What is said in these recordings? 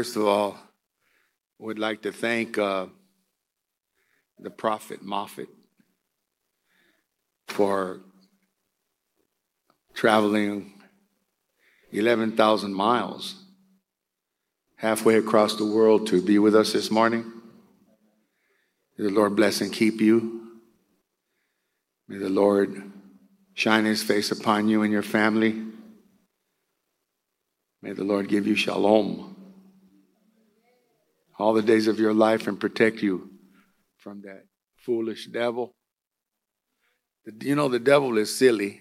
first of all, I would like to thank uh, the Prophet Moffat for traveling 11,000 miles halfway across the world to be with us this morning. May the Lord bless and keep you. May the Lord shine his face upon you and your family. May the Lord give you shalom all the days of your life and protect you from that foolish devil. You know, the devil is silly.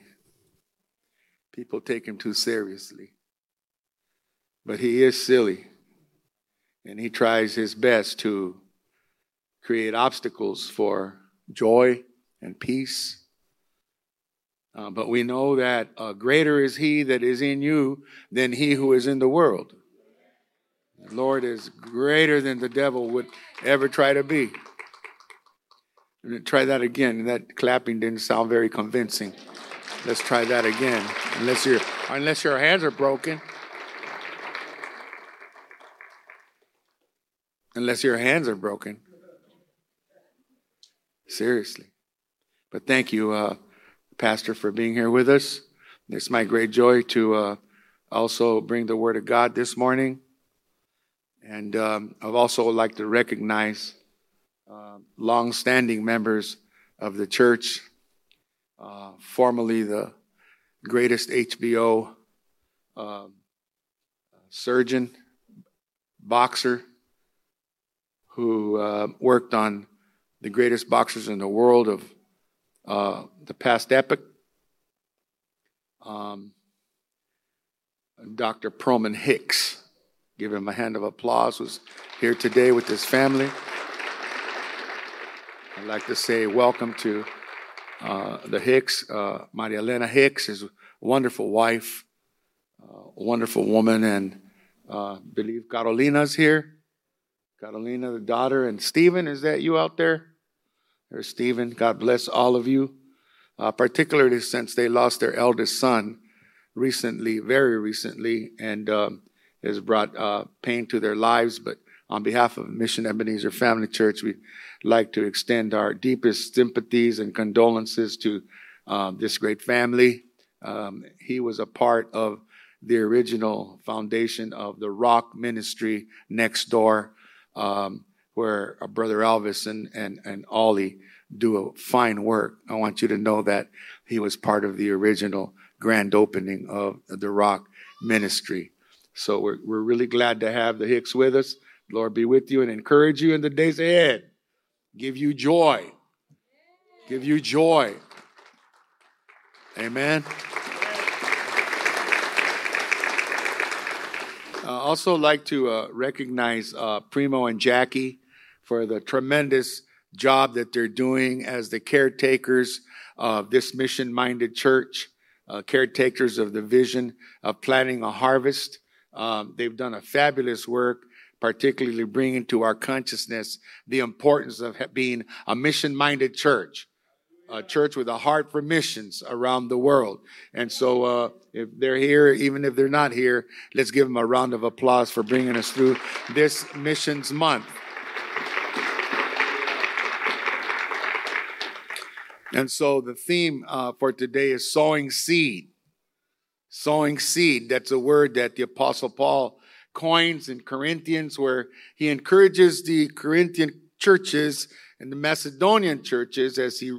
People take him too seriously. But he is silly. And he tries his best to create obstacles for joy and peace. Uh, but we know that uh, greater is he that is in you than he who is in the world. The Lord is greater than the devil would ever try to be. Try that again. That clapping didn't sound very convincing. Let's try that again. Unless your unless your hands are broken. Unless your hands are broken. Seriously. But thank you, uh, Pastor, for being here with us. It's my great joy to uh, also bring the Word of God this morning. And um, I'd also like to recognize uh, long-standing members of the church, uh, formerly the greatest HBO uh, surgeon, boxer, who uh, worked on the greatest boxers in the world of uh, the past epoch. Um, Dr. Proman Hicks, give him a hand of applause, was here today with his family. I'd like to say welcome to uh, the Hicks, uh, Maria Elena Hicks, his wonderful wife, uh, wonderful woman, and uh, believe Carolina's here. Carolina, the daughter, and Stephen, is that you out there? There's Stephen. God bless all of you, uh, particularly since they lost their eldest son recently, very recently, and um, has brought uh, pain to their lives. But on behalf of Mission Ebenezer Family Church, we'd like to extend our deepest sympathies and condolences to um, this great family. Um, he was a part of the original foundation of the Rock Ministry next door um, where Brother Elvis and, and, and Ollie do a fine work. I want you to know that he was part of the original grand opening of the Rock Ministry. So we're, we're really glad to have the Hicks with us. Lord be with you and encourage you in the days ahead. Give you joy. Give you joy. Amen. Uh, also like to uh, recognize uh, Primo and Jackie for the tremendous job that they're doing as the caretakers of this mission-minded church, uh, caretakers of the vision of planting a harvest. Um, they've done a fabulous work, particularly bringing to our consciousness the importance of being a mission-minded church a church with a heart for missions around the world. And so, uh, if they're here, even if they're not here, let's give them a round of applause for bringing us through this missions month. And so, the theme uh, for today is sowing seed. Sowing seed. That's a word that the Apostle Paul coins in Corinthians, where he encourages the Corinthian churches and the Macedonian churches as he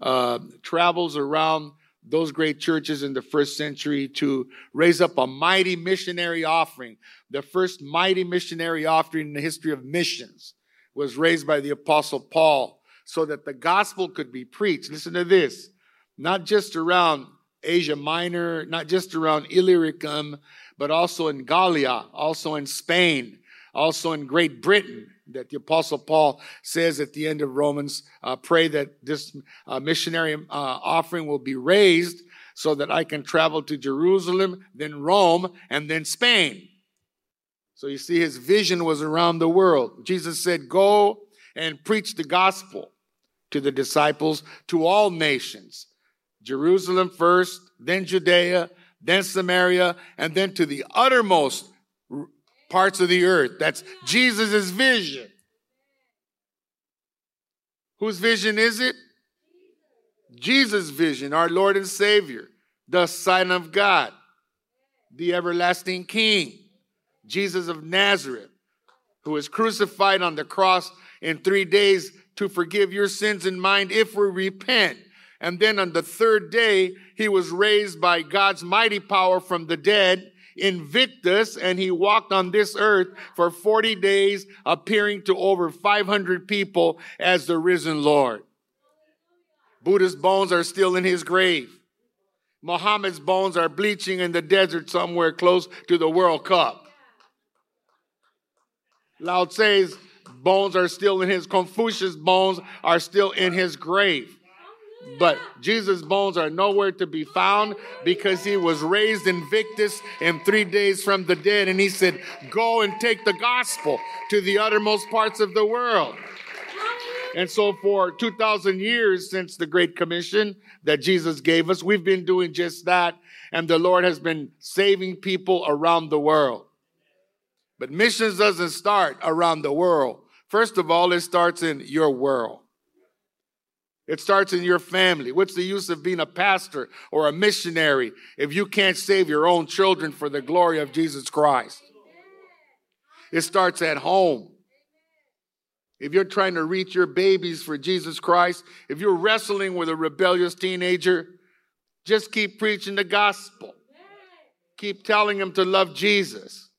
uh, travels around those great churches in the first century to raise up a mighty missionary offering. The first mighty missionary offering in the history of missions was raised by the apostle Paul so that the gospel could be preached. Listen to this. Not just around Asia Minor, not just around Illyricum, but also in Gallia, also in Spain, also in Great Britain, that the apostle paul says at the end of romans uh, pray that this uh, missionary uh, offering will be raised so that i can travel to jerusalem then rome and then spain. So you see his vision was around the world. Jesus said go and preach the gospel to the disciples to all nations jerusalem first then judea then samaria and then to the uttermost parts of the earth. That's Jesus' vision. Whose vision is it? Jesus' vision, our Lord and Savior, the Son of God, the everlasting King, Jesus of Nazareth, who was crucified on the cross in three days to forgive your sins and mine if we repent. And then on the third day, he was raised by God's mighty power from the dead, invictus, and he walked on this earth for 40 days, appearing to over 500 people as the risen Lord. Buddha's bones are still in his grave. Muhammad's bones are bleaching in the desert somewhere close to the World Cup. Lao Tse's bones are still in his, Confucius' bones are still in his grave. But Jesus' bones are nowhere to be found because he was raised invictus in three days from the dead. And he said, Go and take the gospel to the uttermost parts of the world. And so, for 2,000 years since the Great Commission that Jesus gave us, we've been doing just that. And the Lord has been saving people around the world. But missions doesn't start around the world. First of all, it starts in your world. It starts in your family. What's the use of being a pastor or a missionary if you can't save your own children for the glory of Jesus Christ? It starts at home. If you're trying to reach your babies for Jesus Christ, if you're wrestling with a rebellious teenager, just keep preaching the gospel. Keep telling them to love Jesus.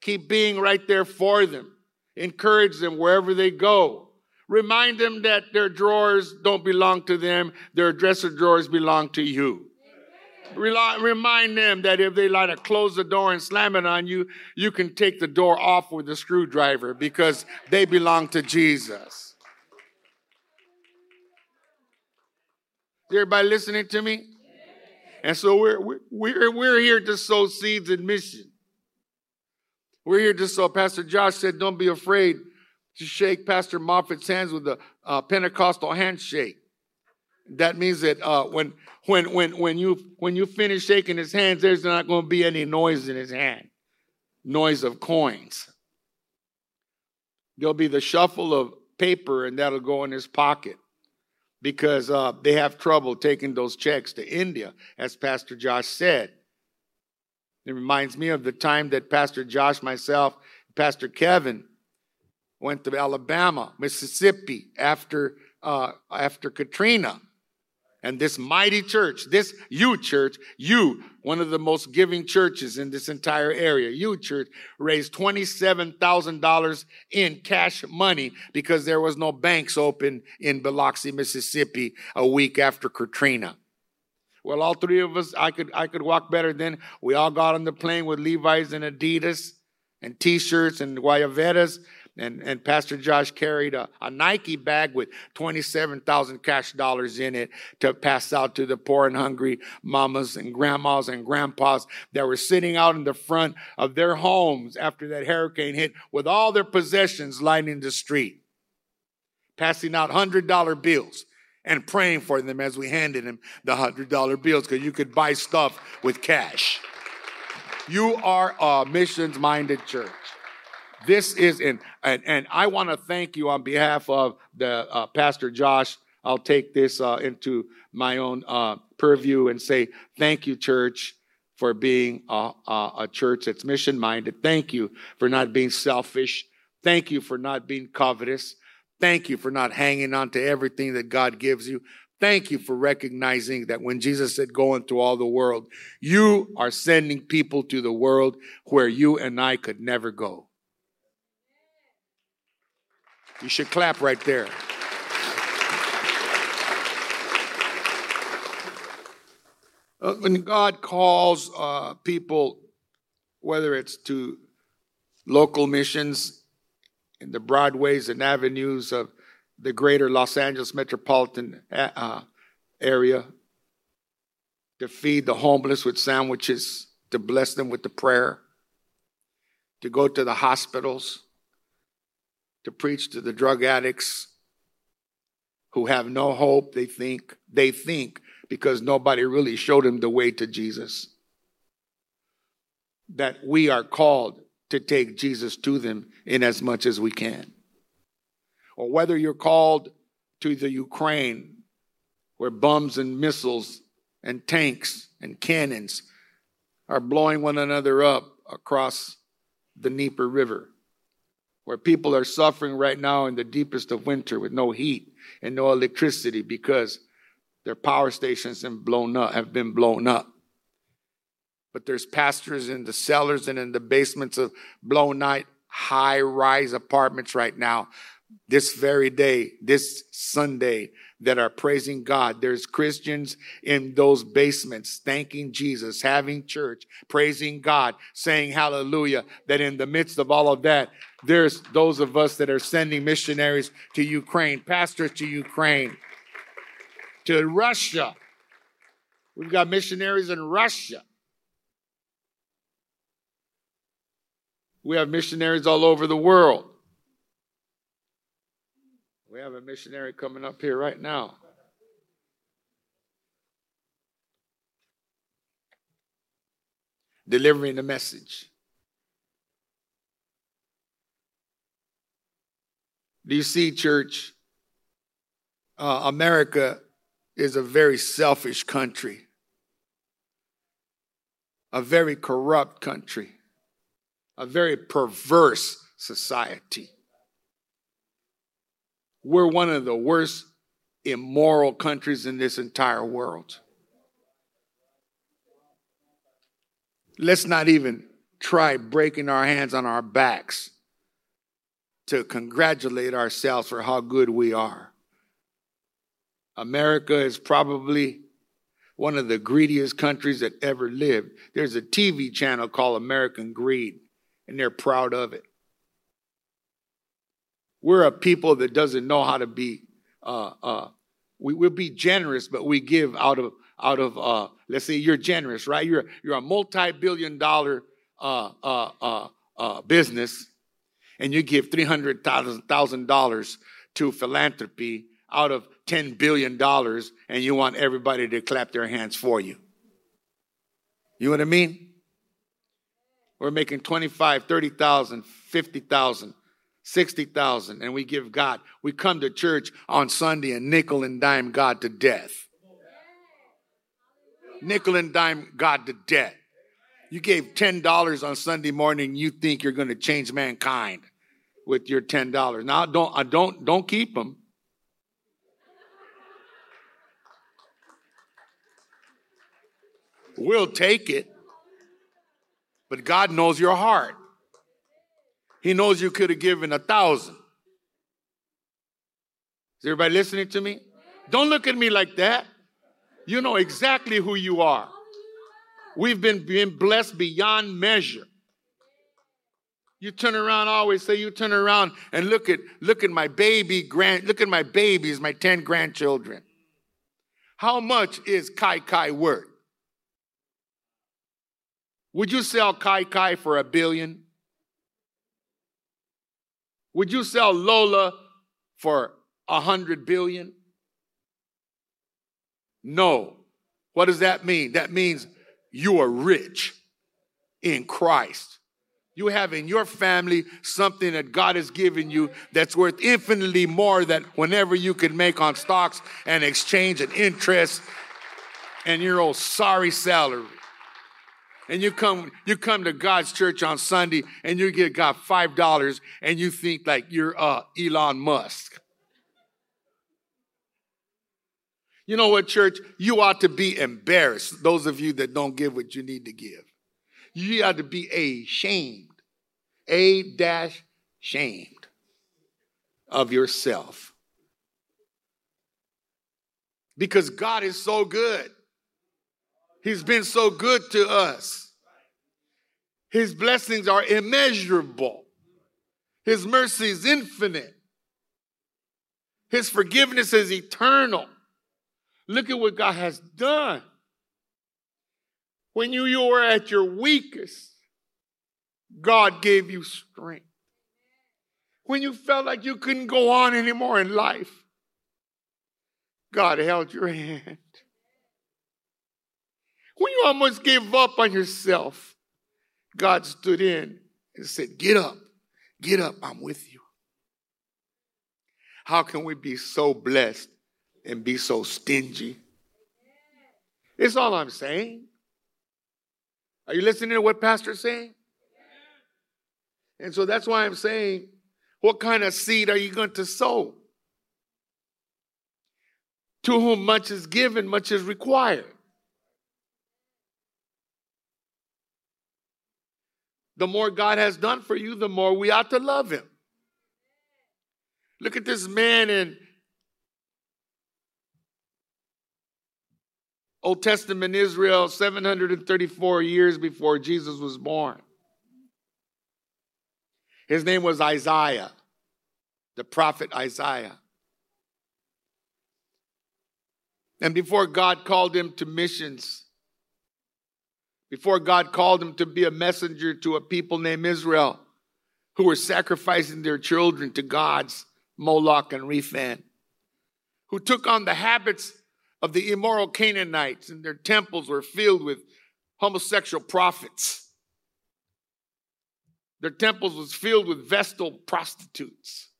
Keep being right there for them. Encourage them wherever they go. Remind them that their drawers don't belong to them, their dresser drawers belong to you. Remind them that if they like to close the door and slam it on you, you can take the door off with a screwdriver because they belong to Jesus. Everybody listening to me? And so we're, we're, we're here to sow seeds in mission. We're here to sow. Pastor Josh said, don't be afraid to shake Pastor Moffat's hands with a uh, Pentecostal handshake. That means that uh, when when when when you when you finish shaking his hands, there's not going to be any noise in his hand, noise of coins. There'll be the shuffle of paper, and that'll go in his pocket because uh, they have trouble taking those checks to India, as Pastor Josh said. It reminds me of the time that Pastor Josh, myself, Pastor Kevin went to Alabama, Mississippi after uh, after Katrina and this mighty church, this you church, you, one of the most giving churches in this entire area, you church, raised $27,000 in cash money because there was no banks open in Biloxi, Mississippi a week after Katrina. Well, all three of us, I could, I could walk better then. We all got on the plane with Levi's and Adidas and t-shirts and guayaberas and, and Pastor Josh carried a, a Nike bag with 27,000 cash dollars in it to pass out to the poor and hungry mamas and grandmas and grandpas that were sitting out in the front of their homes after that hurricane hit with all their possessions lining the street, passing out $100 bills and praying for them as we handed them the $100 bills because you could buy stuff with cash. You are a missions minded church. This is in, and, and I want to thank you on behalf of the uh, Pastor Josh. I'll take this uh, into my own uh, purview and say thank you, church, for being a, a, a church that's mission minded. Thank you for not being selfish. Thank you for not being covetous. Thank you for not hanging on to everything that God gives you. Thank you for recognizing that when Jesus said, go into all the world, you are sending people to the world where you and I could never go. You should clap right there. Uh, when God calls uh, people, whether it's to local missions in the broadways and avenues of the greater Los Angeles metropolitan uh, area, to feed the homeless with sandwiches, to bless them with the prayer, to go to the hospitals, to preach to the drug addicts who have no hope, they think, they think because nobody really showed them the way to Jesus. That we are called to take Jesus to them in as much as we can. Or whether you're called to the Ukraine, where bombs and missiles and tanks and cannons are blowing one another up across the Dnieper River, where people are suffering right now in the deepest of winter with no heat and no electricity because their power stations have, blown up, have been blown up. But there's pastors in the cellars and in the basements of blown out high rise apartments right now, this very day, this Sunday, that are praising God. There's Christians in those basements thanking Jesus, having church, praising God, saying hallelujah. That in the midst of all of that, there's those of us that are sending missionaries to Ukraine, pastors to Ukraine, to Russia. We've got missionaries in Russia. We have missionaries all over the world. We have a missionary coming up here right now. Delivering the message. Do you see, church? Uh, America is a very selfish country, a very corrupt country a very perverse society. We're one of the worst immoral countries in this entire world. Let's not even try breaking our hands on our backs to congratulate ourselves for how good we are. America is probably one of the greediest countries that ever lived. There's a TV channel called American Greed and they're proud of it. We're a people that doesn't know how to be. Uh, uh, we will be generous, but we give out of out of. Uh, let's say you're generous, right? You're you're a multi-billion dollar uh, uh, uh, business, and you give three hundred thousand dollars to philanthropy out of ten billion dollars, and you want everybody to clap their hands for you. You know what I mean? we're making 25, 30,000, 50,000, 60,000, and we give God. We come to church on Sunday and nickel and dime God to death. Nickel and dime God to death. You gave $10 on Sunday morning, you think you're going to change mankind with your $10. Now don't I don't don't keep them. We'll take it. But God knows your heart. He knows you could have given a thousand. Is everybody listening to me? Don't look at me like that. You know exactly who you are. We've been, been blessed beyond measure. You turn around, I always say you turn around and look at look at my baby grand look at my babies, my 10 grandchildren. How much is Kai Kai worth? Would you sell Kai Kai for a billion? Would you sell Lola for a hundred billion? No. What does that mean? That means you are rich in Christ. You have in your family something that God has given you that's worth infinitely more than whenever you could make on stocks and exchange and interest and your old sorry salary and you come you come to God's church on Sunday and you get God five dollars and you think like you're uh, Elon Musk. You know what, church? You ought to be embarrassed. Those of you that don't give what you need to give, you ought to be ashamed, a dash shamed of yourself, because God is so good. He's been so good to us. His blessings are immeasurable. His mercy is infinite. His forgiveness is eternal. Look at what God has done. When you, you were at your weakest, God gave you strength. When you felt like you couldn't go on anymore in life, God held your hand. When you almost gave up on yourself, God stood in and said, Get up, get up, I'm with you. How can we be so blessed and be so stingy? It's all I'm saying. Are you listening to what Pastor's saying? And so that's why I'm saying, what kind of seed are you going to sow? To whom much is given, much is required. The more God has done for you, the more we ought to love Him. Look at this man in Old Testament Israel 734 years before Jesus was born. His name was Isaiah, the prophet Isaiah. And before God called him to missions, before God called him to be a messenger to a people named Israel who were sacrificing their children to gods, Moloch and Rephan, who took on the habits of the immoral Canaanites, and their temples were filled with homosexual prophets. Their temples was filled with vestal prostitutes.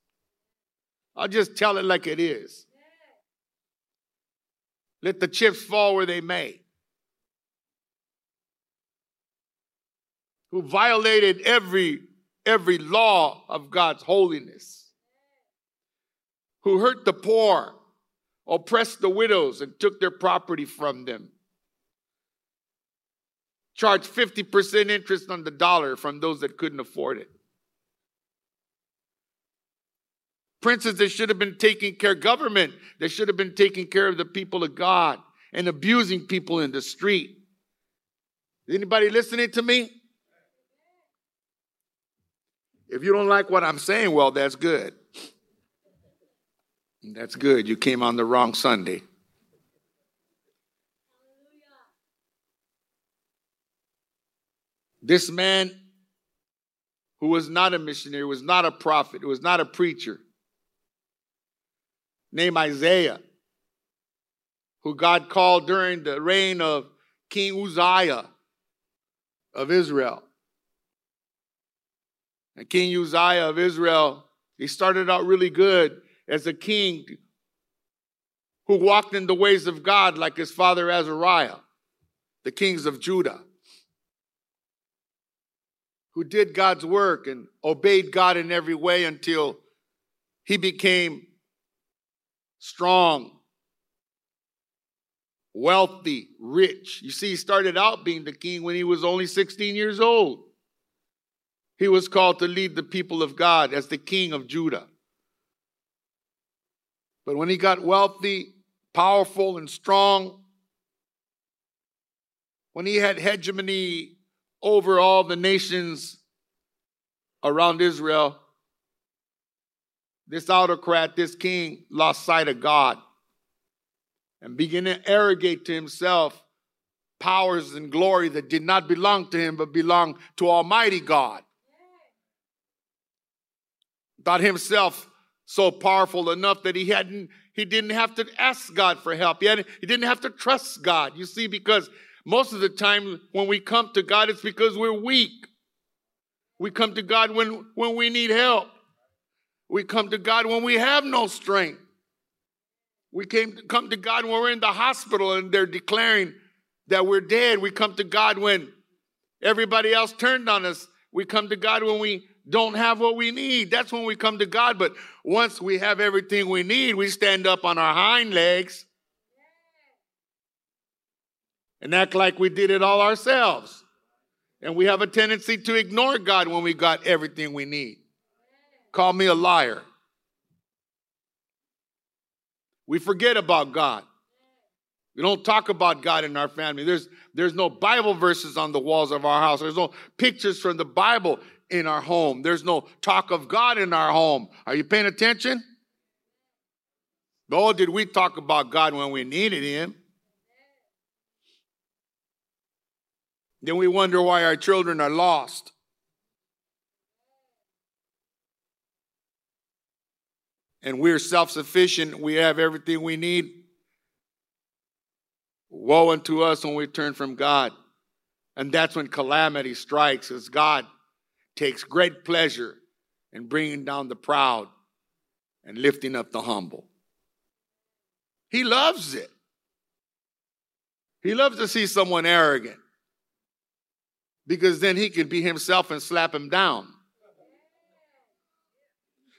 I'll just tell it like it is. Let the chips fall where they may. Who violated every every law of God's holiness. Who hurt the poor, oppressed the widows and took their property from them. Charged 50% interest on the dollar from those that couldn't afford it. Princes that should have been taking care, government that should have been taking care of the people of God and abusing people in the street. Anybody listening to me? If you don't like what I'm saying, well, that's good. That's good. You came on the wrong Sunday. This man who was not a missionary, was not a prophet, was not a preacher, named Isaiah, who God called during the reign of King Uzziah of Israel. And King Uzziah of Israel, he started out really good as a king who walked in the ways of God like his father Azariah, the kings of Judah, who did God's work and obeyed God in every way until he became strong, wealthy, rich. You see, he started out being the king when he was only 16 years old. He was called to lead the people of God as the king of Judah. But when he got wealthy, powerful, and strong, when he had hegemony over all the nations around Israel, this autocrat, this king, lost sight of God and began to arrogate to himself powers and glory that did not belong to him but belonged to Almighty God. Thought himself so powerful enough that he hadn't he didn't have to ask God for help. He, had, he didn't have to trust God. You see, because most of the time when we come to God, it's because we're weak. We come to God when, when we need help. We come to God when we have no strength. We came to, come to God when we're in the hospital and they're declaring that we're dead. We come to God when everybody else turned on us. We come to God when we don't have what we need. That's when we come to God. But once we have everything we need, we stand up on our hind legs and act like we did it all ourselves. And we have a tendency to ignore God when we got everything we need. Call me a liar. We forget about God. We don't talk about God in our family. There's, there's no Bible verses on the walls of our house. There's no pictures from the Bible in our home. There's no talk of God in our home. Are you paying attention? Oh, did we talk about God when we needed Him? Then we wonder why our children are lost. And we're self sufficient, we have everything we need. Woe unto us when we turn from God. And that's when calamity strikes as God takes great pleasure in bringing down the proud and lifting up the humble. He loves it. He loves to see someone arrogant because then he can be himself and slap him down.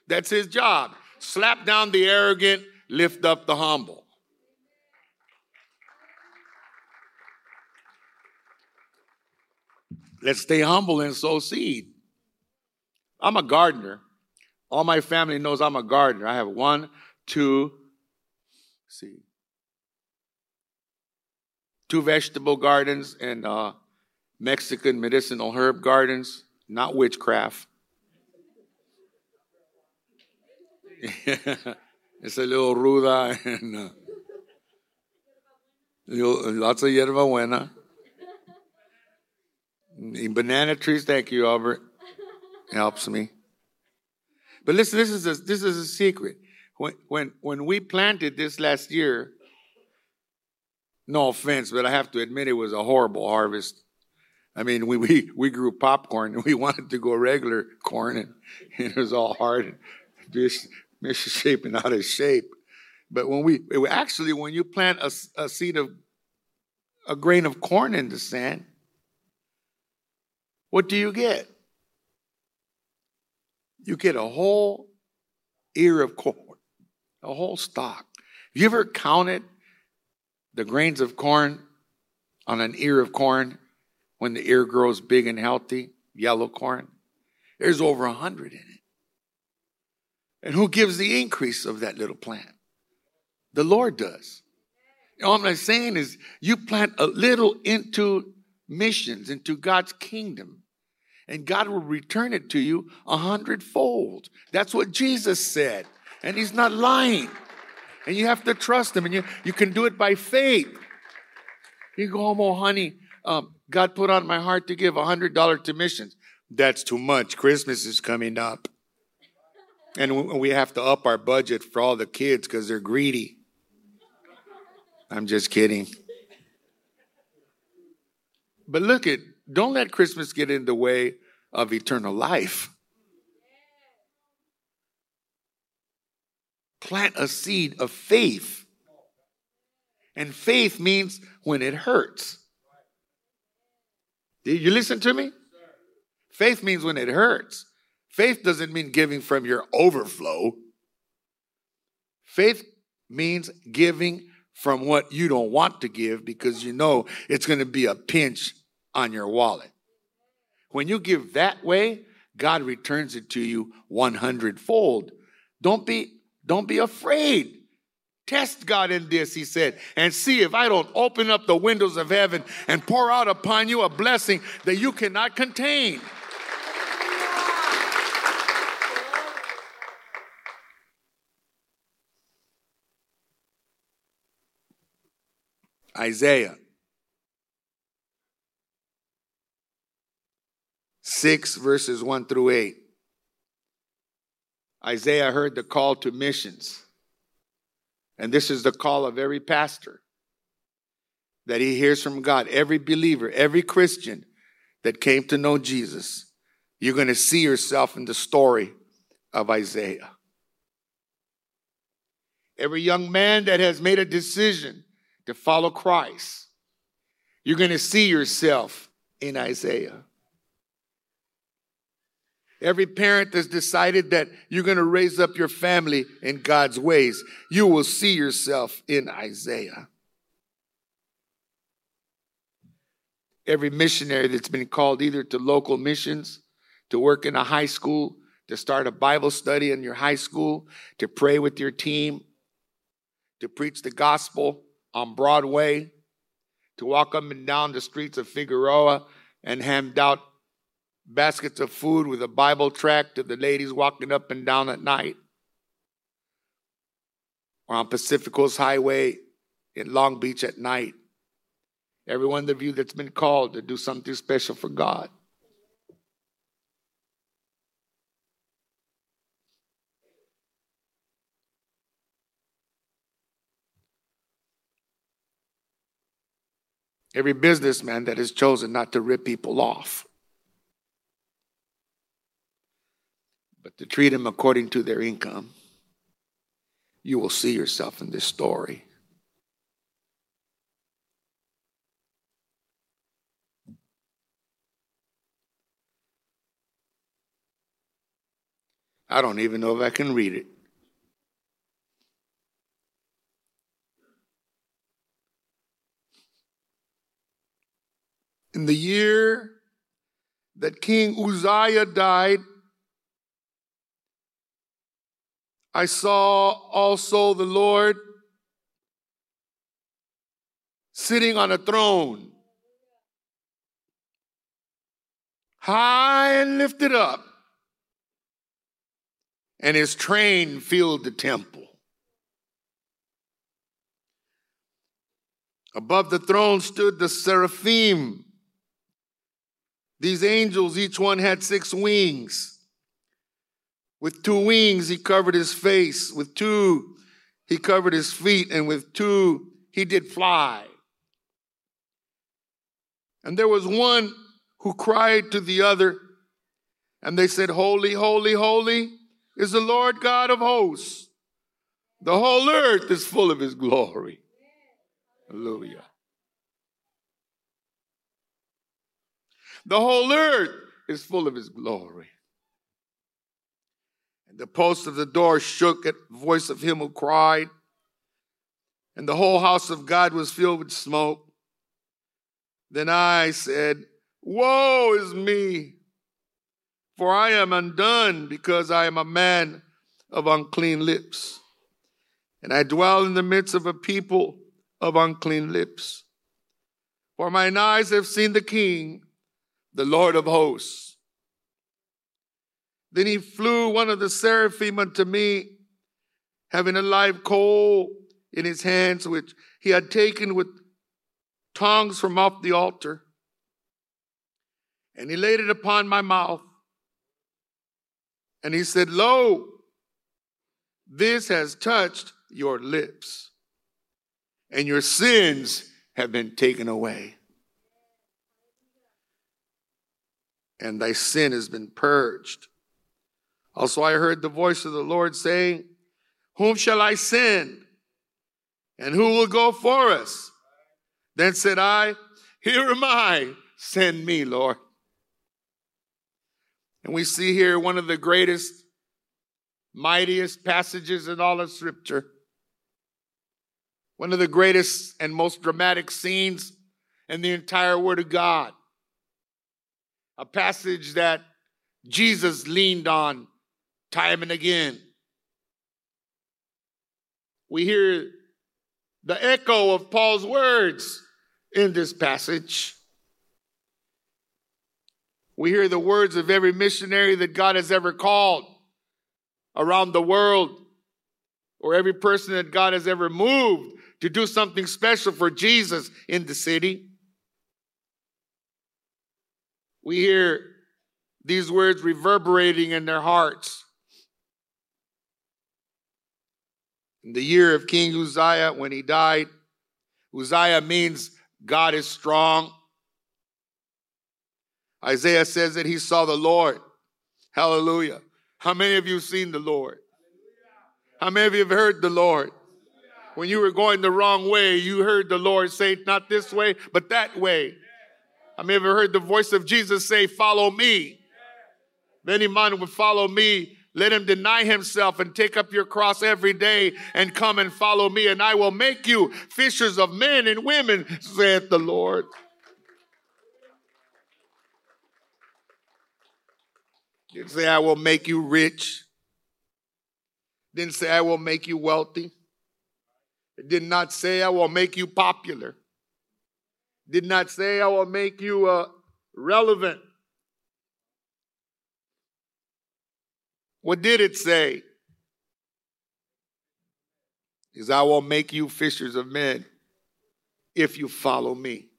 That's his job. Slap down the arrogant, lift up the humble. Let's stay humble and sow seed. I'm a gardener. All my family knows I'm a gardener. I have one, two, see, two vegetable gardens and uh, Mexican medicinal herb gardens, not witchcraft. it's a little ruda and uh, lots of yerba buena. Banana trees, thank you, Albert. Helps me. But listen, this is a, this is a secret. When, when, when we planted this last year, no offense, but I have to admit it was a horrible harvest. I mean, we, we, we grew popcorn and we wanted to go regular corn and, and it was all hard and just misshapen out of shape. But when we, it, actually, when you plant a, a seed of, a grain of corn in the sand, what do you get? You get a whole ear of corn, a whole stalk. Have You ever counted the grains of corn on an ear of corn when the ear grows big and healthy, yellow corn? There's over a hundred in it. And who gives the increase of that little plant? The Lord does. All I'm saying is you plant a little into missions, into God's kingdom and God will return it to you a hundredfold. That's what Jesus said. And he's not lying. And you have to trust him, and you, you can do it by faith. You go home, oh, honey, um, God put on my heart to give a $100 to missions. That's too much. Christmas is coming up. And we have to up our budget for all the kids because they're greedy. I'm just kidding. But look at don't let Christmas get in the way of eternal life. Plant a seed of faith. And faith means when it hurts. Did you listen to me? Faith means when it hurts. Faith doesn't mean giving from your overflow. Faith means giving from what you don't want to give because you know it's going to be a pinch on your wallet. When you give that way, God returns it to you 100 fold. Don't be, don't be afraid. Test God in this, he said, and see if I don't open up the windows of heaven and pour out upon you a blessing that you cannot contain. Isaiah 6, verses 1 through 8. Isaiah heard the call to missions. And this is the call of every pastor that he hears from God. Every believer, every Christian that came to know Jesus, you're going to see yourself in the story of Isaiah. Every young man that has made a decision to follow Christ, you're going to see yourself in Isaiah. Every parent that's decided that you're going to raise up your family in God's ways, you will see yourself in Isaiah. Every missionary that's been called either to local missions, to work in a high school, to start a Bible study in your high school, to pray with your team, to preach the gospel on Broadway, to walk up and down the streets of Figueroa and hand out baskets of food with a Bible tract to the ladies walking up and down at night. Or on Pacific Coast Highway in Long Beach at night. Every one of you that's been called to do something special for God. Every businessman that has chosen not to rip people off. But to treat them according to their income. You will see yourself in this story. I don't even know if I can read it. In the year that King Uzziah died, I saw also the Lord sitting on a throne, high and lifted up, and his train filled the temple. Above the throne stood the seraphim. These angels, each one had six wings. With two wings, he covered his face. With two, he covered his feet. And with two, he did fly. And there was one who cried to the other, and they said, Holy, holy, holy is the Lord God of hosts. The whole earth is full of his glory. Hallelujah. The whole earth is full of his glory. And the post of the door shook at the voice of him who cried, and the whole house of God was filled with smoke. Then I said, Woe is me, for I am undone because I am a man of unclean lips, and I dwell in the midst of a people of unclean lips. For mine eyes have seen the King, the Lord of hosts. Then he flew one of the seraphim unto me, having a live coal in his hands, which he had taken with tongs from off the altar. And he laid it upon my mouth. And he said, Lo, this has touched your lips, and your sins have been taken away. And thy sin has been purged. Also, I heard the voice of the Lord saying, Whom shall I send? And who will go for us? Then said I, Here am I, send me, Lord. And we see here one of the greatest, mightiest passages in all of Scripture. One of the greatest and most dramatic scenes in the entire Word of God. A passage that Jesus leaned on time and again. We hear the echo of Paul's words in this passage. We hear the words of every missionary that God has ever called around the world, or every person that God has ever moved to do something special for Jesus in the city. We hear these words reverberating in their hearts. In the year of King Uzziah, when he died, Uzziah means God is strong. Isaiah says that he saw the Lord. Hallelujah. How many of you seen the Lord? How many of you have heard the Lord? When you were going the wrong way, you heard the Lord say, not this way, but that way. How many of you heard the voice of Jesus say, follow me? If any man would follow me, let him deny himself and take up your cross every day and come and follow me, and I will make you fishers of men and women, saith the Lord. Didn't say I will make you rich. Didn't say I will make you wealthy. It did not say I will make you popular. Did not say I will make you uh, relevant. What did it say? Is I will make you fishers of men if you follow me.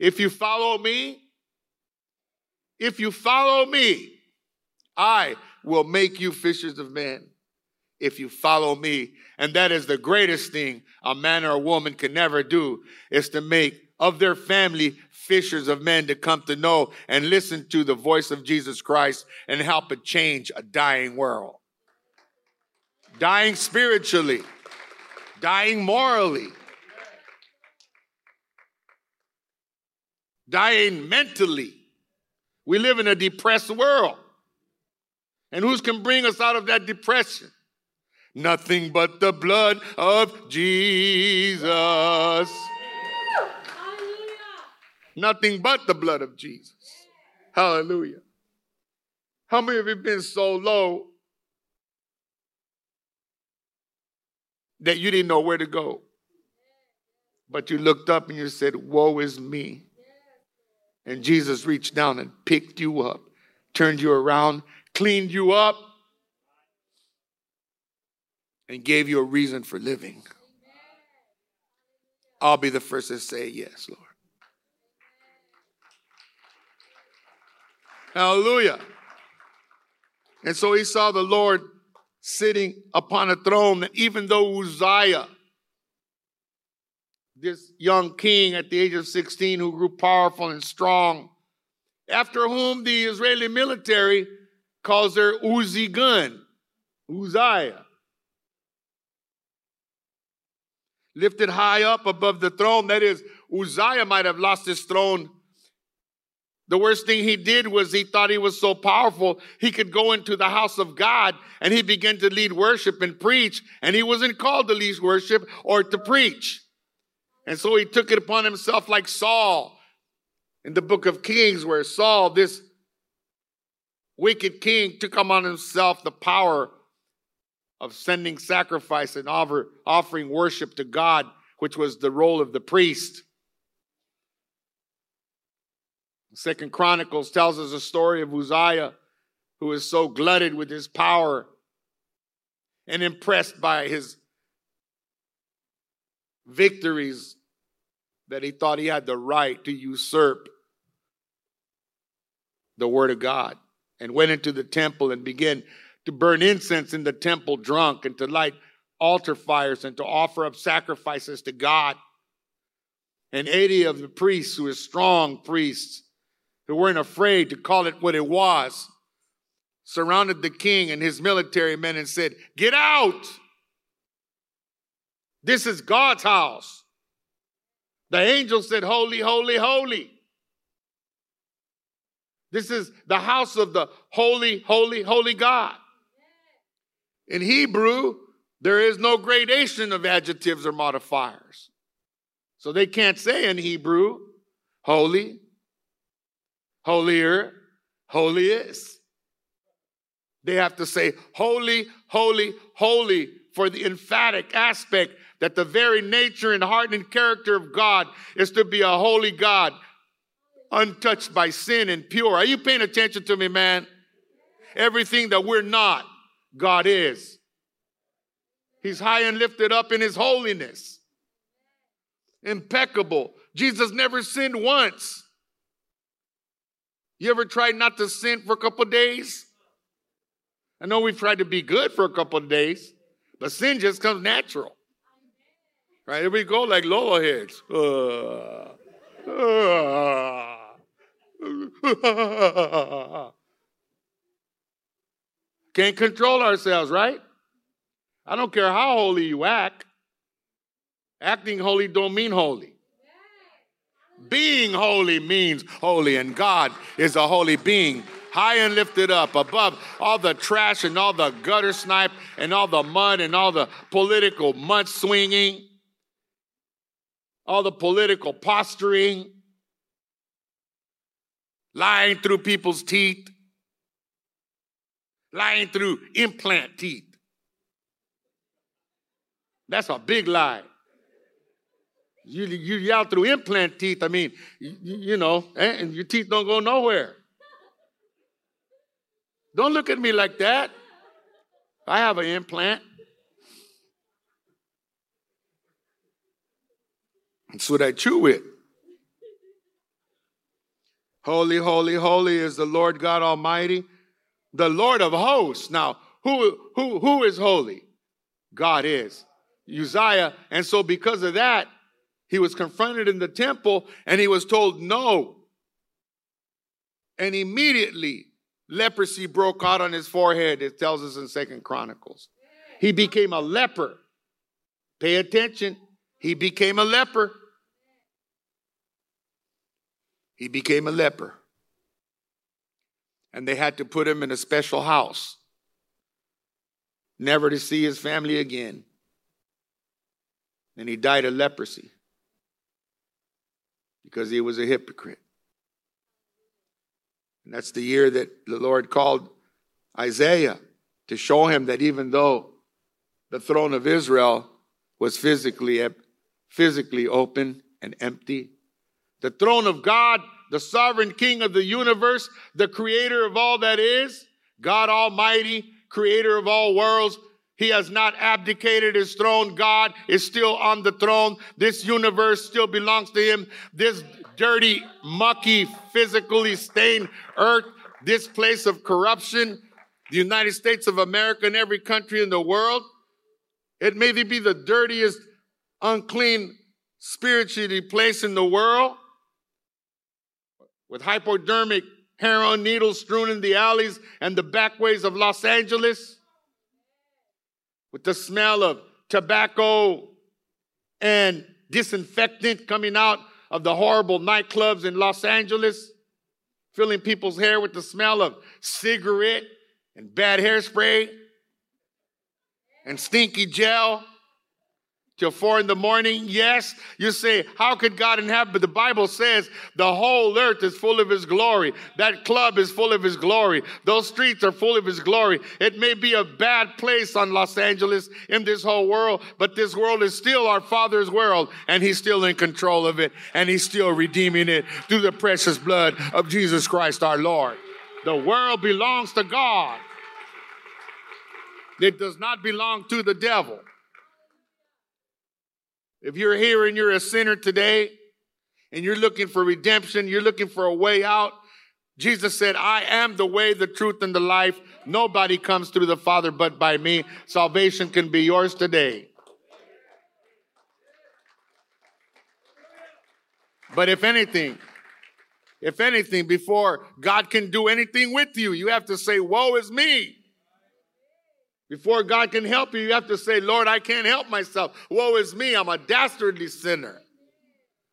If you follow me, if you follow me, I will make you fishers of men if you follow me. And that is the greatest thing a man or a woman can never do is to make of their family fishers of men to come to know and listen to the voice of Jesus Christ and help it change a dying world. Dying spiritually, dying morally, dying mentally. We live in a depressed world. And who can bring us out of that depression? Nothing but the blood of Jesus. Nothing but the blood of Jesus. Hallelujah. How many of you been so low that you didn't know where to go? But you looked up and you said, Woe is me. And Jesus reached down and picked you up, turned you around, cleaned you up, and gave you a reason for living. I'll be the first to say, Yes, Lord. Hallelujah. And so he saw the Lord sitting upon a throne, and even though Uzziah, this young king at the age of 16 who grew powerful and strong, after whom the Israeli military calls their Uzi gun, Uzziah. Lifted high up above the throne, that is, Uzziah might have lost his throne the worst thing he did was he thought he was so powerful, he could go into the house of God and he began to lead worship and preach, and he wasn't called to lead worship or to preach. And so he took it upon himself like Saul in the book of Kings, where Saul, this wicked king, took upon himself the power of sending sacrifice and offer, offering worship to God, which was the role of the priest. Second Chronicles tells us a story of Uzziah who is so glutted with his power and impressed by his victories that he thought he had the right to usurp the word of God and went into the temple and began to burn incense in the temple drunk and to light altar fires and to offer up sacrifices to God. And 80 of the priests, who were strong priests, who weren't afraid to call it what it was, surrounded the king and his military men and said, Get out! This is God's house. The angel said, Holy, holy, holy. This is the house of the holy, holy, holy God. In Hebrew, there is no gradation of adjectives or modifiers. So they can't say in Hebrew, holy, holier, holiest. They have to say holy, holy, holy for the emphatic aspect that the very nature and heart and character of God is to be a holy God, untouched by sin and pure. Are you paying attention to me, man? Everything that we're not, God is. He's high and lifted up in his holiness. Impeccable. Jesus never sinned once. You ever tried not to sin for a couple days? I know we've tried to be good for a couple days, but sin just comes natural. Right? Here we go like Lolo heads. Uh, uh, Can't control ourselves, right? I don't care how holy you act. Acting holy don't mean holy. Being holy means holy, and God is a holy being, high and lifted up above all the trash and all the gutter snipe and all the mud and all the political mud swinging, all the political posturing, lying through people's teeth, lying through implant teeth. That's a big lie. You, you yell through implant teeth. I mean, you, you know, eh, and your teeth don't go nowhere. Don't look at me like that. I have an implant. That's what I chew with. Holy, holy, holy is the Lord God Almighty, the Lord of hosts. Now, who, who, who is holy? God is. Uzziah. And so, because of that, He was confronted in the temple and he was told no. And immediately leprosy broke out on his forehead, it tells us in Second Chronicles. He became a leper. Pay attention. He became a leper. He became a leper. And they had to put him in a special house, never to see his family again. And he died of leprosy because he was a hypocrite. And that's the year that the Lord called Isaiah to show him that even though the throne of Israel was physically, physically open and empty, the throne of God, the sovereign king of the universe, the creator of all that is, God Almighty, creator of all worlds, he has not abdicated his throne. God is still on the throne. This universe still belongs to him. This dirty, mucky, physically stained earth, this place of corruption, the United States of America and every country in the world, it may be the dirtiest, unclean, spiritually place in the world with hypodermic heroin needles strewn in the alleys and the backways of Los Angeles with the smell of tobacco and disinfectant coming out of the horrible nightclubs in Los Angeles, filling people's hair with the smell of cigarette and bad hairspray and stinky gel till four in the morning. Yes, you say, how could God inhabit? But the Bible says the whole earth is full of his glory. That club is full of his glory. Those streets are full of his glory. It may be a bad place on Los Angeles in this whole world, but this world is still our Father's world, and he's still in control of it, and he's still redeeming it through the precious blood of Jesus Christ our Lord. The world belongs to God. It does not belong to the devil. If you're here and you're a sinner today and you're looking for redemption, you're looking for a way out, Jesus said, I am the way, the truth, and the life. Nobody comes through the Father but by me. Salvation can be yours today. But if anything, if anything, before God can do anything with you, you have to say, Woe is me. Before God can help you, you have to say, Lord, I can't help myself. Woe is me. I'm a dastardly sinner.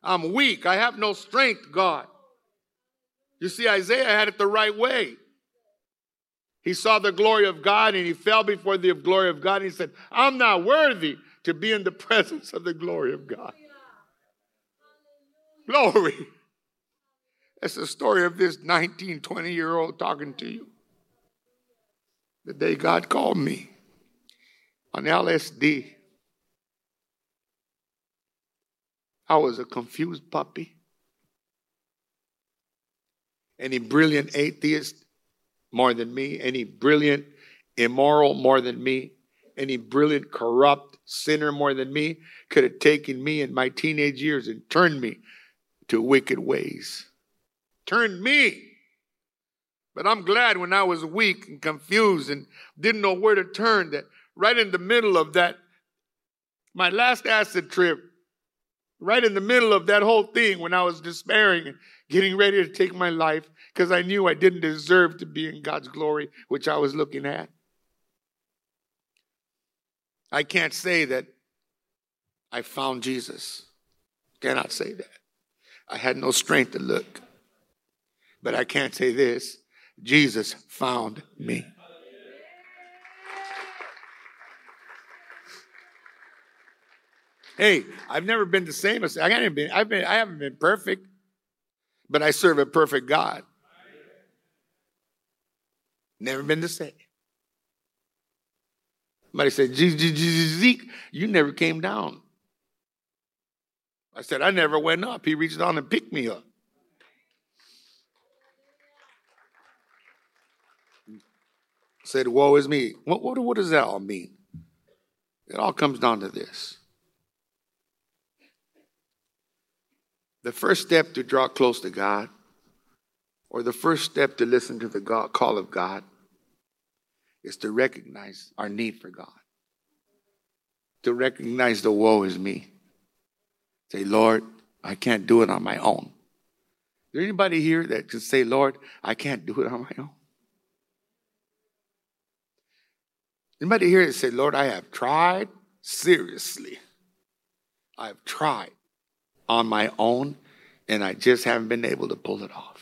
I'm weak. I have no strength, God. You see, Isaiah had it the right way. He saw the glory of God and he fell before the glory of God and he said, I'm not worthy to be in the presence of the glory of God. Glory. That's the story of this 19, 20 year old talking to you the day God called me on LSD. I was a confused puppy. Any brilliant atheist more than me, any brilliant immoral more than me, any brilliant corrupt sinner more than me could have taken me in my teenage years and turned me to wicked ways. Turned me but I'm glad when I was weak and confused and didn't know where to turn that right in the middle of that, my last acid trip, right in the middle of that whole thing when I was despairing and getting ready to take my life because I knew I didn't deserve to be in God's glory, which I was looking at. I can't say that I found Jesus. Cannot say that. I had no strength to look. But I can't say this Jesus found me. Hey, I've never been the same I haven't been, I've been I haven't been perfect, but I serve a perfect God. Never been the same. Somebody said, Zeke, you never came down. I said, I never went up. He reached down and picked me up. Said, Woe is me. What, what, what does that all mean? It all comes down to this. The first step to draw close to God, or the first step to listen to the God, call of God, is to recognize our need for God. To recognize the woe is me. Say, Lord, I can't do it on my own. Is there anybody here that can say, Lord, I can't do it on my own? Anybody here that say, Lord, I have tried seriously. I've tried on my own and I just haven't been able to pull it off.